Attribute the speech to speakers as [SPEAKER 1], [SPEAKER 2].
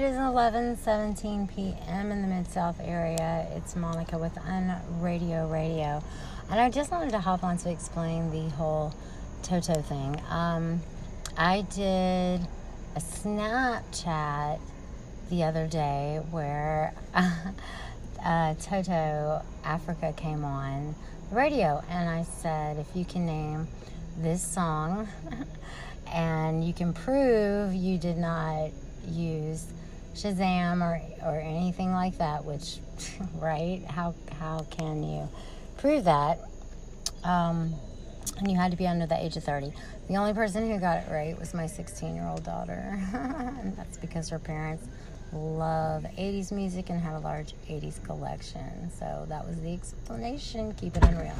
[SPEAKER 1] 11:17 p.m. in the Mid South area. It's Monica with Unradio Radio, and I just wanted to hop on to explain the whole Toto thing. Um, I did a Snapchat the other day where uh, Toto Africa came on the radio, and I said, if you can name this song and you can prove you did not use Shazam or, or anything like that, which, right? How, how can you prove that? Um, and you had to be under the age of 30. The only person who got it right was my 16 year old daughter. and that's because her parents love 80s music and have a large 80s collection. So that was the explanation. Keep it unreal.